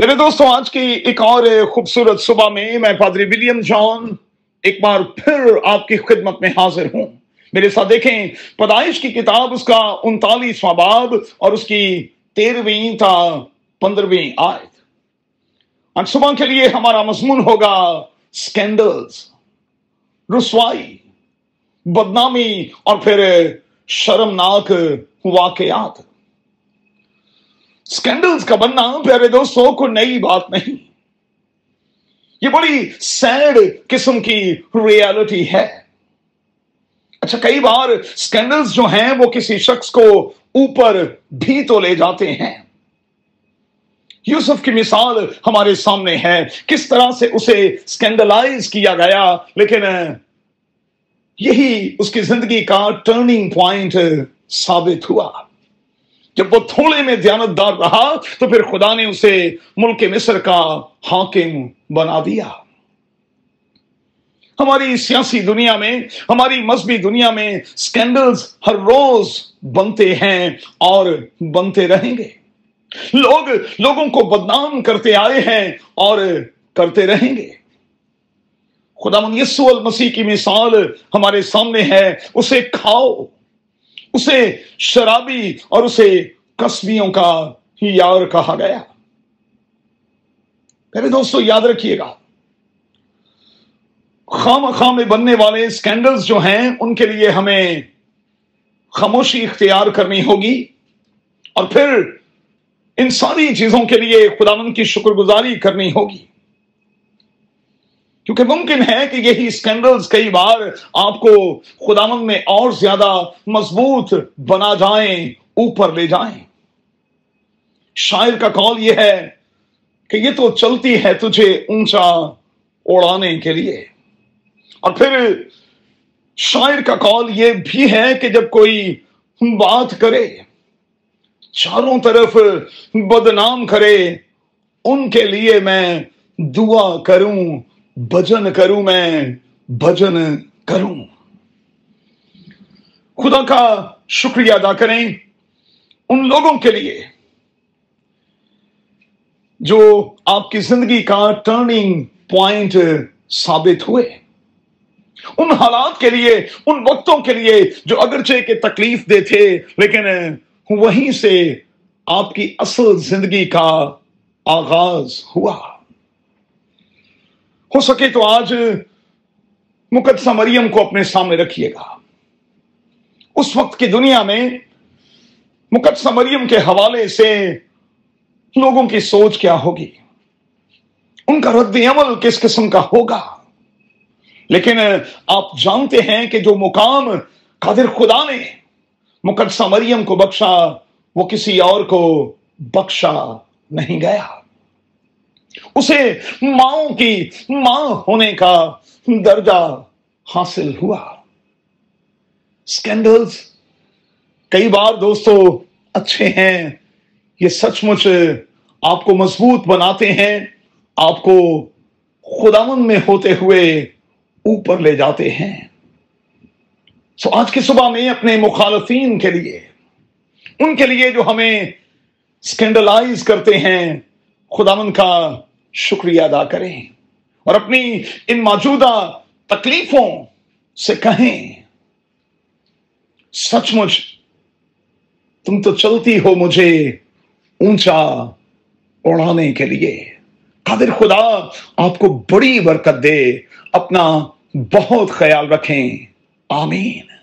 میرے دوستوں آج کی ایک اور خوبصورت صبح میں میں پادری ولیم جان ایک بار پھر آپ کی خدمت میں حاضر ہوں۔ میرے ساتھ دیکھیں، پیدائش کی کتاب، اس کا انتالیسواں باب اور اس کی تیرہویں تا پندرہویں آیت۔ آج صبح کے لیے ہمارا مضمون ہوگا سکینڈلز، رسوائی، بدنامی اور پھر شرمناک واقعات۔ سکینڈلز کا بننا پیارے دوستوں کو نئی بات نہیں یہ بڑی سیڈ قسم کی ریالٹی ہے اچھا کئی بار سکینڈلز جو ہیں وہ کسی شخص کو اوپر بھی تو لے جاتے ہیں یوسف کی مثال ہمارے سامنے ہے کس طرح سے اسے سکینڈلائز کیا گیا لیکن یہی اس کی زندگی کا ٹرننگ پوائنٹ ثابت ہوا جب وہ تھوڑے میں دیانتدار رہا تو پھر خدا نے اسے ملک مصر کا حاکم بنا دیا۔ ہماری سیاسی دنیا میں، ہماری مذہبی دنیا میں سکینڈلز ہر روز بنتے ہیں اور بنتے رہیں گے۔ لوگ لوگوں کو بدنام کرتے آئے ہیں اور کرتے رہیں گے۔ خدا من یسو المسیح کی مثال ہمارے سامنے ہے، اسے کھاؤ۔ اسے شرابی اور اسے کسبیوں کا یار کہا گیا۔ پہلے دوستو، یاد رکھیے گا، خام خام میں بننے والے سکینڈلز جو ہیں، ان کے لیے ہمیں خاموشی اختیار کرنی ہوگی۔ اور پھر ان ساری چیزوں کے لیے خداون کی شکر گزاری کرنی ہوگی۔ کیونکہ ممکن ہے کہ یہی اسکینڈلز کئی بار آپ کو خداون میں اور زیادہ مضبوط بنا جائیں، اوپر لے جائیں۔ شاعر کا کال یہ ہے کہ یہ تو چلتی ہے تجھے اونچا اڑانے کے لیے۔ اور پھر شاعر کا کال یہ بھی ہے کہ جب کوئی بات کرے، چاروں طرف بدنام کرے، ان کے لیے میں دعا کروں بجن کروں میں بجن کروں۔ خدا کا شکریہ ادا کریں ان لوگوں کے لیے جو آپ کی زندگی کا ٹرننگ پوائنٹ ثابت ہوئے۔ ان حالات کے لیے، ان وقتوں کے لیے جو اگرچہ کے تکلیف دے تھے، لیکن وہیں سے آپ کی اصل زندگی کا آغاز ہوا۔ ہو سکے تو آج مقدسہ مریم کو اپنے سامنے رکھیے گا۔ اس وقت کی دنیا میں مقدسہ مریم کے حوالے سے لوگوں کی سوچ کیا ہوگی؟ ان کا رد عمل کس قسم کا ہوگا؟ لیکن آپ جانتے ہیں کہ جو مقام قادر خدا نے مقدسہ مریم کو بخشا، وہ کسی اور کو بخشا نہیں گیا۔ اسے ماں کی ماں ہونے کا درجہ حاصل ہوا۔ سکینڈلز کئی بار دوستو اچھے ہیں، یہ سچ مچ آپ کو مضبوط بناتے ہیں، آپ کو خداون میں ہوتے ہوئے اوپر لے جاتے ہیں۔ سو آج کی صبح میں اپنے مخالفین کے لیے، ان کے لیے جو ہمیں سکینڈلائز کرتے ہیں خداون کا شکریہ ادا کریں اور اپنی ان موجودہ تکلیفوں سے کہیں سچ مچ تم تو چلتی ہو مجھے اونچا اڑانے کے لیے۔ قادر خدا، آپ کو بڑی برکت دے، اپنا بہت خیال رکھیں۔ آمین۔